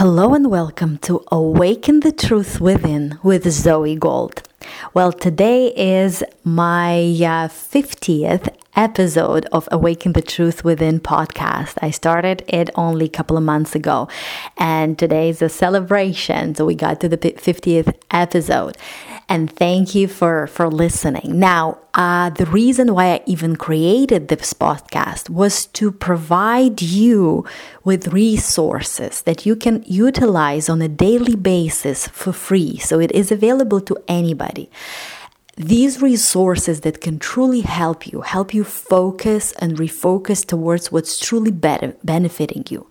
Hello and welcome to Awaken the Truth Within with Zoe Gold. Well, today is my uh, 50th episode of Awaken the Truth Within podcast. I started it only a couple of months ago, and today is a celebration. So we got to the 50th episode and thank you for for listening. Now, uh, the reason why I even created this podcast was to provide you with resources that you can utilize on a daily basis for free. So it is available to anybody these resources that can truly help you, help you focus and refocus towards what's truly better, benefiting you.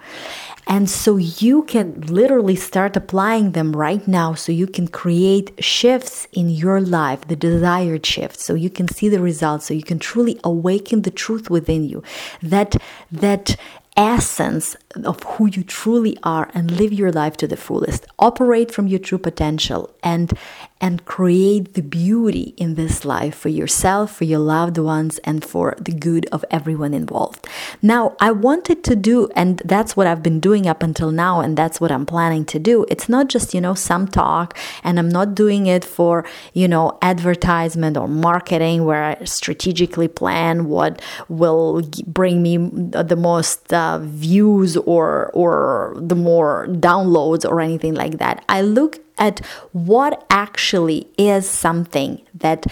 And so you can literally start applying them right now so you can create shifts in your life, the desired shifts, so you can see the results, so you can truly awaken the truth within you. That that essence of who you truly are and live your life to the fullest. Operate from your true potential and and create the beauty in this life for yourself for your loved ones and for the good of everyone involved. Now i wanted to do and that's what i've been doing up until now and that's what i'm planning to do. It's not just you know some talk and i'm not doing it for you know advertisement or marketing where i strategically plan what will bring me the most uh, views or or the more downloads or anything like that. I look at what actually is something that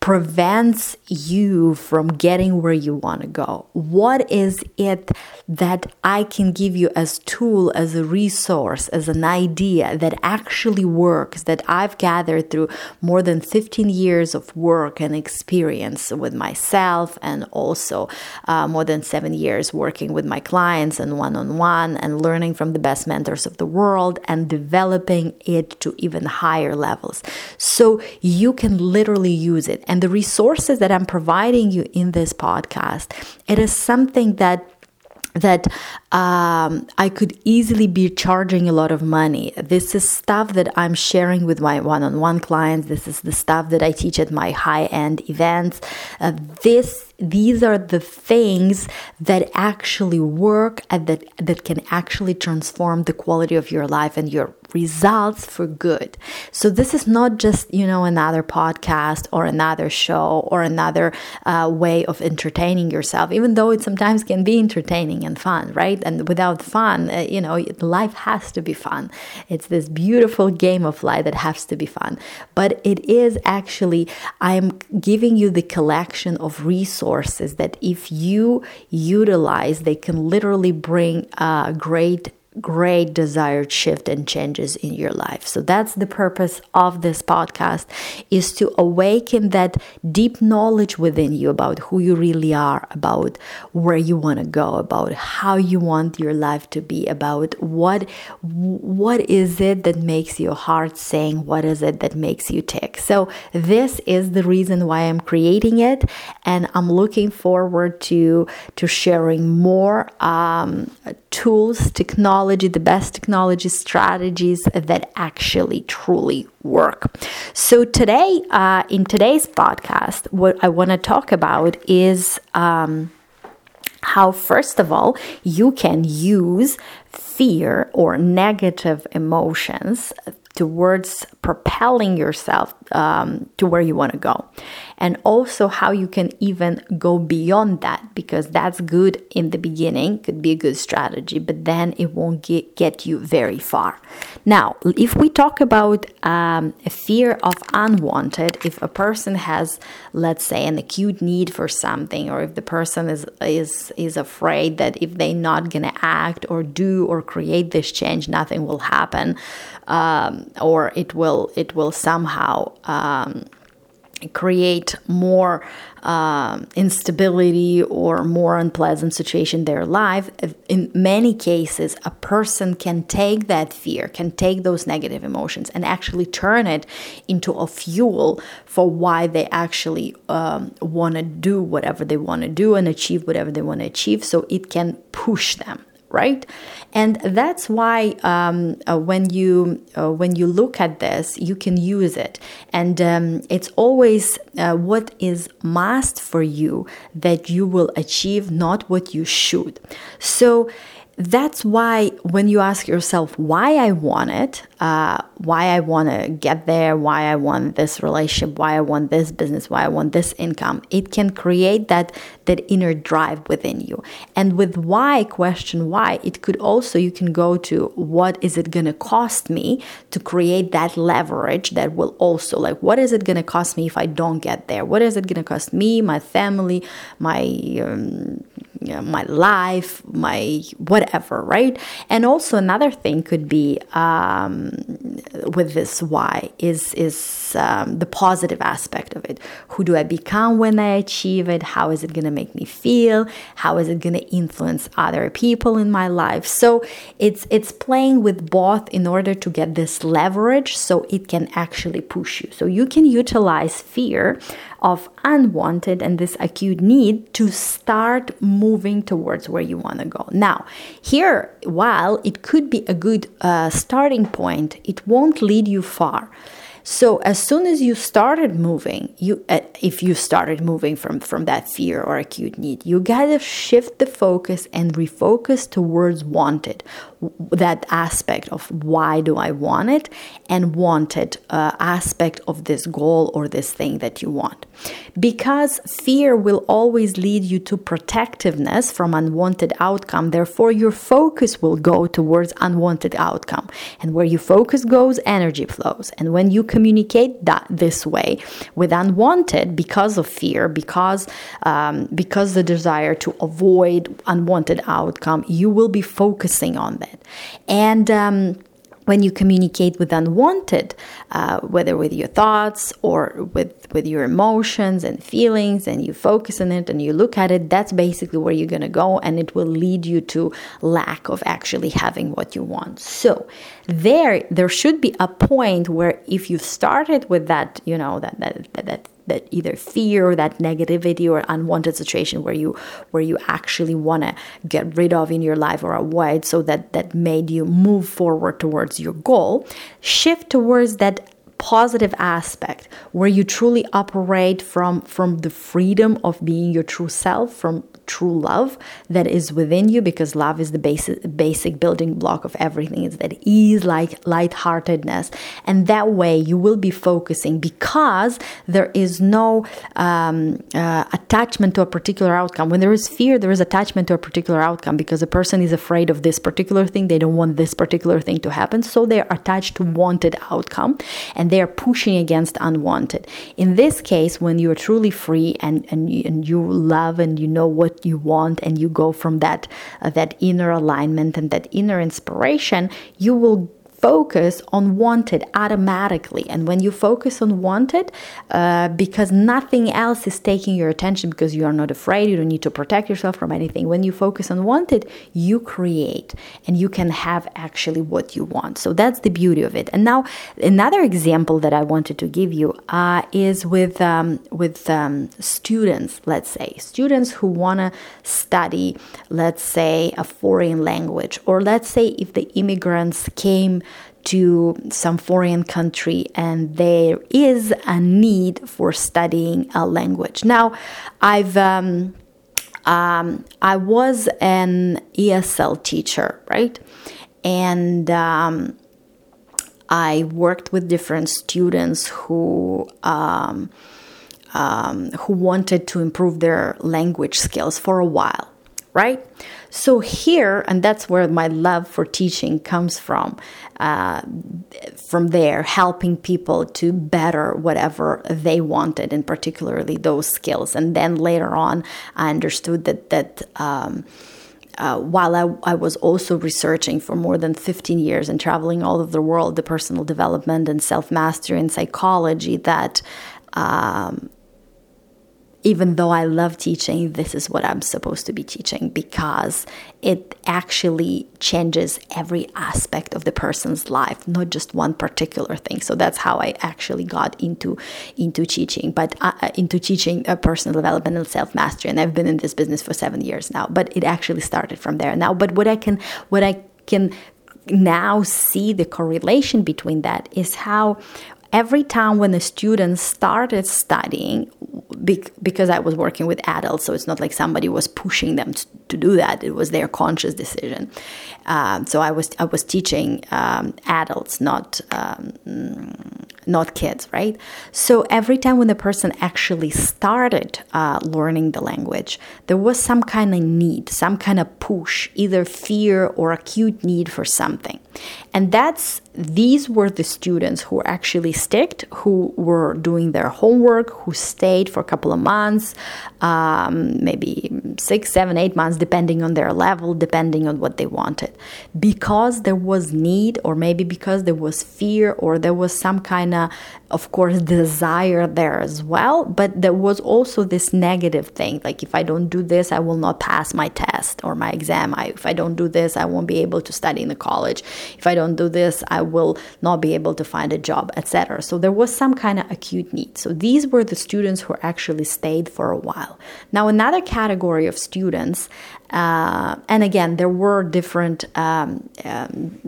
prevents you from getting where you want to go? What is it that I can give you as tool, as a resource, as an idea that actually works that I've gathered through more than 15 years of work and experience with myself and also uh, more than 7 years working with my clients and one-on-one and learning from the best mentors of the world and developing it to even higher levels. So you can literally use it and the resources that I'm providing you in this podcast, it is something that that um, I could easily be charging a lot of money. This is stuff that I'm sharing with my one on one clients. This is the stuff that I teach at my high end events. Uh, this these are the things that actually work and that, that can actually transform the quality of your life and your results for good. So this is not just, you know, another podcast or another show or another uh, way of entertaining yourself, even though it sometimes can be entertaining and fun, right? And without fun, uh, you know, life has to be fun. It's this beautiful game of life that has to be fun. But it is actually, I'm giving you the collection of resources that if you utilize, they can literally bring a great great desired shift and changes in your life. So that's the purpose of this podcast is to awaken that deep knowledge within you about who you really are, about where you want to go, about how you want your life to be, about what what is it that makes your heart sing, what is it that makes you tick. So this is the reason why I'm creating it and I'm looking forward to to sharing more um, tools, technology, the best technology strategies that actually truly work. So, today, uh, in today's podcast, what I want to talk about is um, how, first of all, you can use fear or negative emotions towards propelling yourself um, to where you want to go and also how you can even go beyond that because that's good in the beginning could be a good strategy but then it won't get, get you very far. Now if we talk about um, a fear of unwanted if a person has let's say an acute need for something or if the person is is is afraid that if they're not gonna act or do or create this change nothing will happen um, or it will it will somehow um, create more um, instability or more unpleasant situation in their life in many cases a person can take that fear can take those negative emotions and actually turn it into a fuel for why they actually um, want to do whatever they want to do and achieve whatever they want to achieve. So it can push them right? And that's why um, uh, when you uh, when you look at this you can use it. And um, it's always uh, what is must for you that you will achieve not what you should. So that's why when you ask yourself why I want it, uh, why I want to get there, why I want this relationship, why I want this business, why I want this income, it can create that that inner drive within you. And with why question why, it could also you can go to what is it going to cost me to create that leverage that will also like what is it going to cost me if I don't get there? What is it going to cost me, my family, my um, you know, my life, my whatever, right? And also another thing could be um, with this why is is um, the positive aspect of it. Who do I become when I achieve it? How is it going to make me feel? How is it going to influence other people in my life? So it's it's playing with both in order to get this leverage, so it can actually push you. So you can utilize fear of unwanted and this acute need to start moving towards where you want to go. Now, here, while it could be a good uh, starting point, it won't lead you far. So as soon as you started moving, you uh, if you started moving from from that fear or acute need, you got to shift the focus and refocus towards wanted, that aspect of why do I want it and wanted uh, aspect of this goal or this thing that you want. Because fear will always lead you to protectiveness from unwanted outcome, therefore your focus will go towards unwanted outcome. And where your focus goes, energy flows. And when you communicate that this way with unwanted because of fear, because um, because the desire to avoid unwanted outcome, you will be focusing on that. And um, when you communicate with unwanted, uh, whether with your thoughts or with with your emotions and feelings, and you focus on it and you look at it, that's basically where you're gonna go, and it will lead you to lack of actually having what you want. So there, there should be a point where if you started with that, you know, that that that, that that either fear or that negativity or unwanted situation where you where you actually want to get rid of in your life or avoid so that that made you move forward towards your goal shift towards that positive aspect where you truly operate from from the freedom of being your true self from true love that is within you because love is the basic basic building block of everything. It's that ease like lightheartedness. And that way you will be focusing because there is no um, uh, attachment to a particular outcome. When there is fear there is attachment to a particular outcome because a person is afraid of this particular thing. They don't want this particular thing to happen. So they're attached to wanted outcome and they're pushing against unwanted. In this case when you're truly free and, and, and you love and you know what you want and you go from that uh, that inner alignment and that inner inspiration you will focus on wanted automatically. And when you focus on wanted, uh, because nothing else is taking your attention because you are not afraid, you don't need to protect yourself from anything. When you focus on wanted, you create and you can have actually what you want. So that's the beauty of it. And now another example that I wanted to give you uh, is with um, with um, students. Let's say students who want to study, let's say a foreign language, or let's say if the immigrants came to some foreign country and there is a need for studying a language. Now, I've um, um, I was an ESL teacher, right? And um, I worked with different students who um, um, who wanted to improve their language skills for a while, right? So, here, and that's where my love for teaching comes from, uh, from there, helping people to better whatever they wanted, and particularly those skills. And then later on, I understood that, that, um, uh, while I, I, was also researching for more than 15 years and traveling all over the world, the personal development and self mastery and psychology, that um, even though I love teaching, this is what I'm supposed to be teaching because it actually changes every aspect of the person's life, not just one particular thing. So that's how I actually got into into teaching, but uh, uh into teaching uh, personal development and self mastery. And I've been in this business for seven years now, but it actually started from there. Now, but what I can what I can now see the correlation between that is how every time when the students started studying, because I was working with adults, so it's not like somebody was pushing them to do that. It was their conscious decision. Um, so I was I was teaching um, adults, not um, not kids, right? So every time when the person actually started uh, learning the language, there was some kind of need, some kind of push, either fear or acute need for something, and that's these were the students who actually sticked, who were doing their homework, who stayed for a couple of months, um, maybe six, seven, eight months, depending on their level, depending on what they wanted. Because there was need, or maybe because there was fear, or there was some kind of, of course, desire there as well. But there was also this negative thing like, if I don't do this, I will not pass my test or my exam. I, if I don't do this, I won't be able to study in the college. If I don't do this, I will not be able to find a job, etc. So there was some kind of acute need. So these were the students who actually stayed for a while. Now, another category of students, uh, and again, there were different um, um,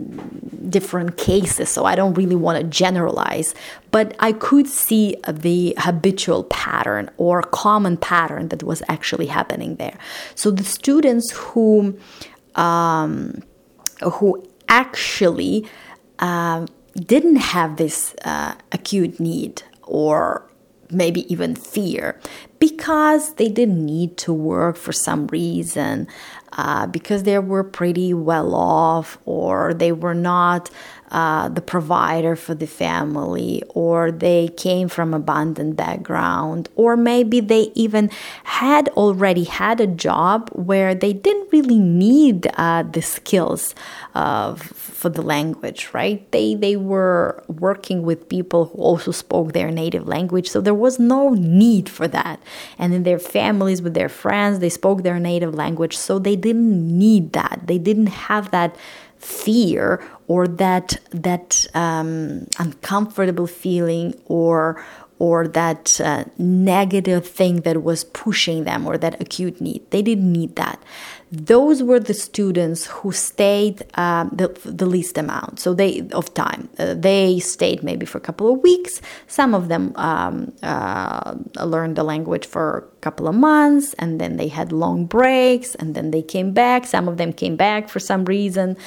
different cases, so I don't really want to generalize, but I could see the habitual pattern or common pattern that was actually happening there. So the students who um, who actually uh, didn't have this uh, acute need or maybe even fear because they didn't need to work for some reason, uh, because they were pretty well off, or they were not uh, the provider for the family, or they came from abundant background, or maybe they even had already had a job where they didn't really need uh, the skills for the language, right? They they were working with people who also spoke their native language, so there was no need for that. And in their families, with their friends, they spoke their native language, so they didn't need that. They didn't have that fear or that that um, uncomfortable feeling or or that uh, negative thing that was pushing them or that acute need. They didn't need that. Those were the students who stayed um, the, the least amount. So they of time. Uh, they stayed maybe for a couple of weeks. Some of them um, uh, learned the language for couple of months and then they had long breaks and then they came back. Some of them came back for some reason.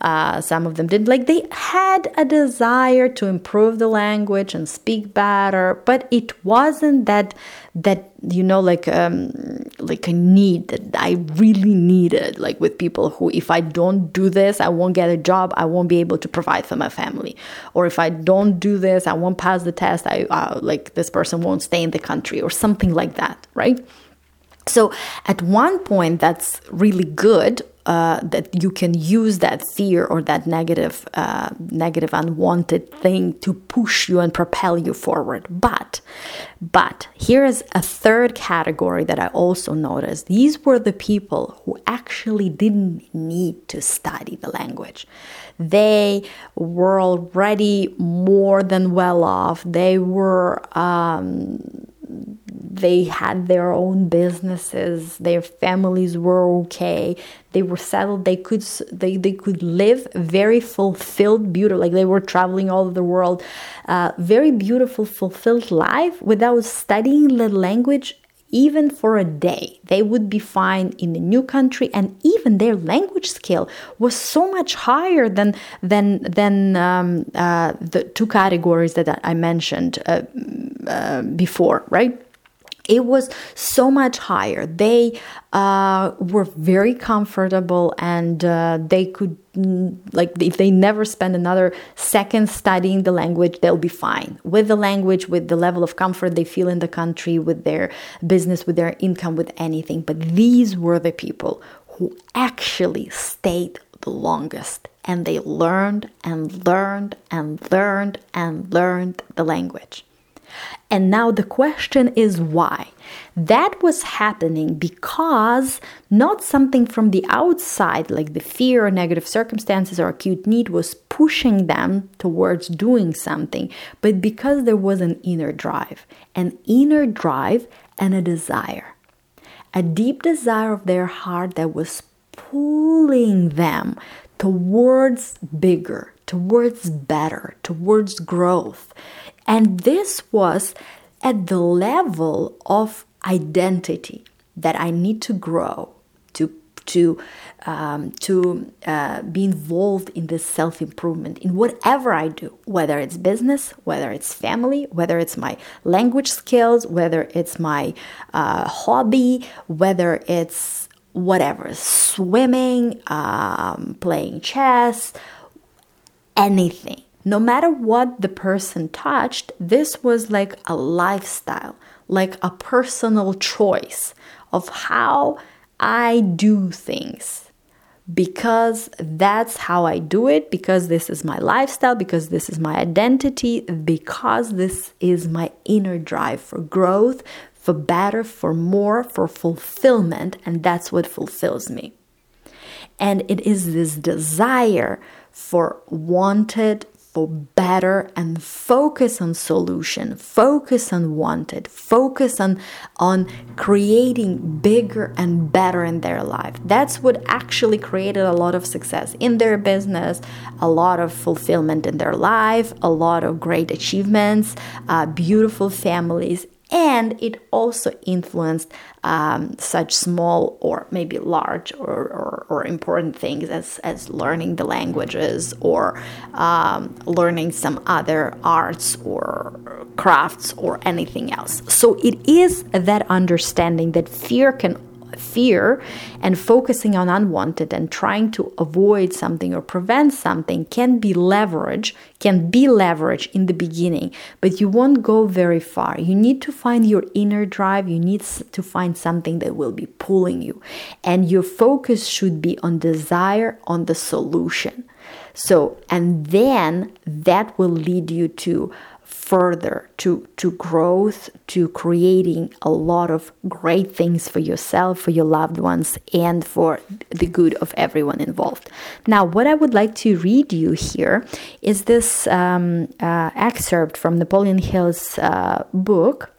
Uh, some of them didn't. Like they had a desire to improve the language and speak better but it wasn't that that you know like um like a need that i really needed like with people who if i don't do this i won't get a job i won't be able to provide for my family. Or if i don't do this i won't pass the test i uh, like this person won't stay in the country or something like that right so at one point that's really good uh, that you can use that fear or that negative, uh, negative unwanted thing to push you and propel you forward. But, but here is a third category that I also noticed. These were the people who actually didn't need to study the language. They were already more than well off. They were. Um, they had their own businesses their families were okay they were settled they could they, they could live very fulfilled beautiful like they were traveling all over the world uh, very beautiful fulfilled life without studying the language even for a day they would be fine in a new country and even their language skill was so much higher than than than um, uh, the two categories that i mentioned uh, uh before right it was so much higher. They uh, were very comfortable and uh, they could, mm, like, if they never spend another second studying the language, they'll be fine with the language, with the level of comfort they feel in the country, with their business, with their income, with anything. But these were the people who actually stayed the longest and they learned and learned and learned and learned the language. And now the question is why? That was happening because not something from the outside, like the fear or negative circumstances or acute need, was pushing them towards doing something, but because there was an inner drive, an inner drive and a desire, a deep desire of their heart that was pulling them towards bigger, towards better, towards growth And this was at the level of identity that I need to grow to to um, to uh, be involved in this self improvement in whatever I do, whether it's business, whether it's family, whether it's my language skills, whether it's my uh, hobby, whether it's whatever swimming, um, playing chess, anything. No matter what the person touched, this was like a lifestyle, like a personal choice of how I do things because that's how I do it, because this is my lifestyle, because this is my identity, because this is my inner drive for growth, for better, for more, for fulfillment, and that's what fulfills me. And it is this desire for wanted, for better and focus on solution focus on wanted focus on on creating bigger and better in their life. That's what actually created a lot of success in their business a lot of fulfillment in their life a lot of great achievements uh, beautiful families and it also influenced um, such small or maybe large or, or, or, important things as, as learning the languages or um, learning some other arts or crafts or anything else. So it is that understanding that fear can fear and focusing on unwanted and trying to avoid something or prevent something can be leverage can be leverage in the beginning but you won't go very far. You need to find your inner drive. You need to find something that will be pulling you. And your focus should be on desire on the solution. So and then that will lead you to further to to growth to creating a lot of great things for yourself for your loved ones and for the good of everyone involved. Now what i would like to read you here is this um, uh, excerpt from napoleon hill's uh, book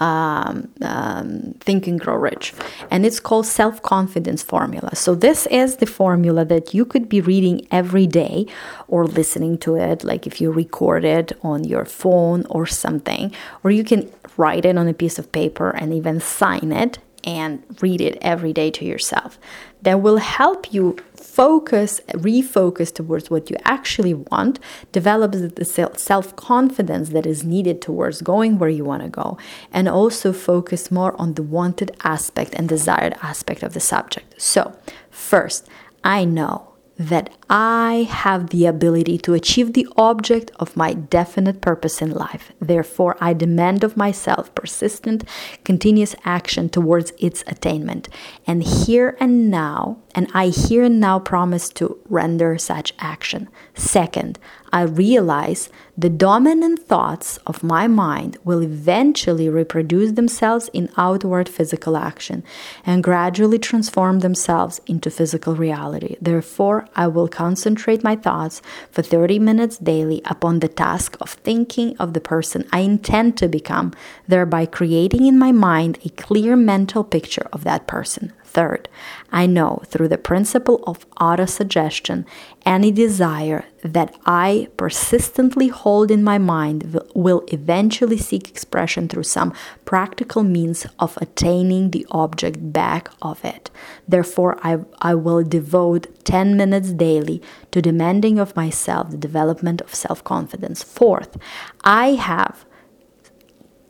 um, um, Think and Grow Rich. And it's called Self Confidence Formula. So, this is the formula that you could be reading every day or listening to it, like if you record it on your phone or something, or you can write it on a piece of paper and even sign it and read it every day to yourself. That will help you focus, refocus towards what you actually want, develops the self confidence that is needed towards going where you want to go, and also focus more on the wanted aspect and desired aspect of the subject. So, first, I know that I have the ability to achieve the object of my definite purpose in life. Therefore, I demand of myself persistent, continuous action towards its attainment. And here and now, and I here and now promise to render such action. Second, I realize the dominant thoughts of my mind will eventually reproduce themselves in outward physical action and gradually transform themselves into physical reality. Therefore, I will concentrate my thoughts for 30 minutes daily upon the task of thinking of the person I intend to become, thereby creating in my mind a clear mental picture of that person. Third, I know through the principle of autosuggestion any desire that I persistently hold in my mind will eventually seek expression through some practical means of attaining the object back of it. Therefore, I, I will devote 10 minutes daily to demanding of myself the development of self confidence. Fourth, I have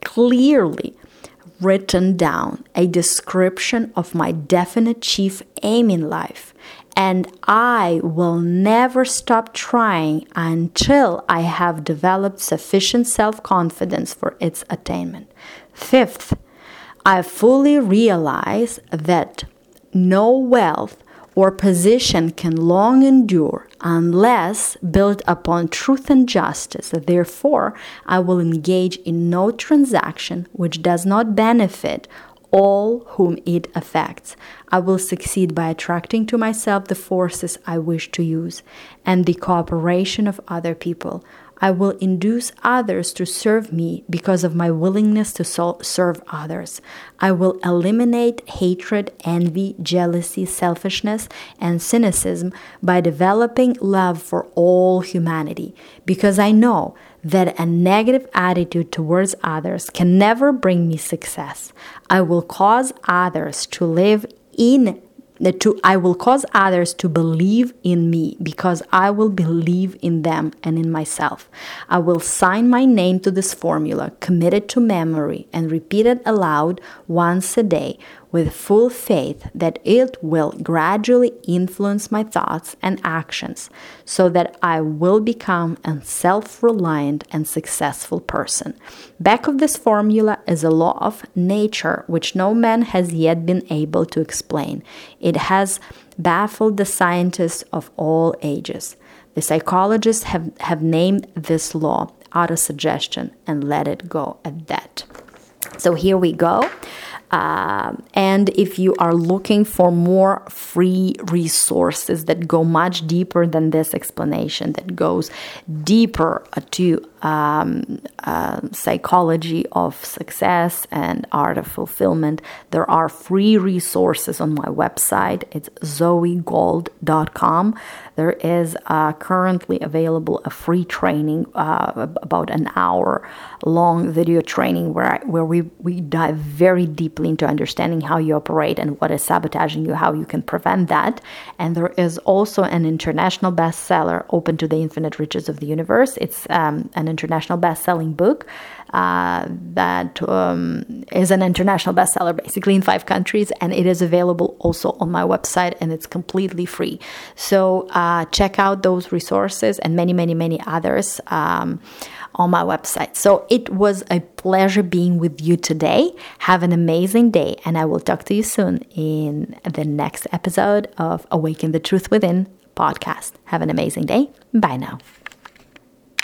clearly written down a description of my definite chief aim in life, and I will never stop trying until I have developed sufficient self confidence for its attainment. Fifth, I fully realize that no wealth or position can long endure unless built upon truth and justice. Therefore, I will engage in no transaction which does not benefit all whom it affects. I will succeed by attracting to myself the forces I wish to use and the cooperation of other people. I will induce others to serve me because of my willingness to serve others. I will eliminate hatred, envy, jealousy, selfishness, and cynicism by developing love for all humanity because I know that a negative attitude towards others can never bring me success. I will cause others to live in to I will cause others to believe in me because I will believe in them and in myself. I will sign my name to this formula, commit it to memory, and repeat it aloud once a day with full faith that it will gradually influence my thoughts and actions so that I will become a self reliant and successful person. Back of this formula is a law of nature which no man has yet been able to explain. It has baffled the scientists of all ages. The psychologists have, have named this law autosuggestion and let it go at that. So here we go. Uh, and if you are looking for more free resources that go much deeper than this explanation, that goes deeper to um, uh, psychology of success and art of fulfillment, there are free resources on my website. It's zoegold.com. There is uh, currently available a free training, uh, about an hour long video training where I, where we, we dive very deeply into understanding how you operate and what is sabotaging you, how you can prevent that. And there is also an international bestseller, Open to the Infinite Riches of the Universe. It's um, an international best-selling book uh, that um, is an international bestseller basically in five countries and it is available also on my website and it's completely free. So uh, check out those resources and many many many others um, on my website. So it was a pleasure being with you today. Have an amazing day and i will talk to you soon in the next episode of awaken the truth within podcast. Have an amazing day. Bye now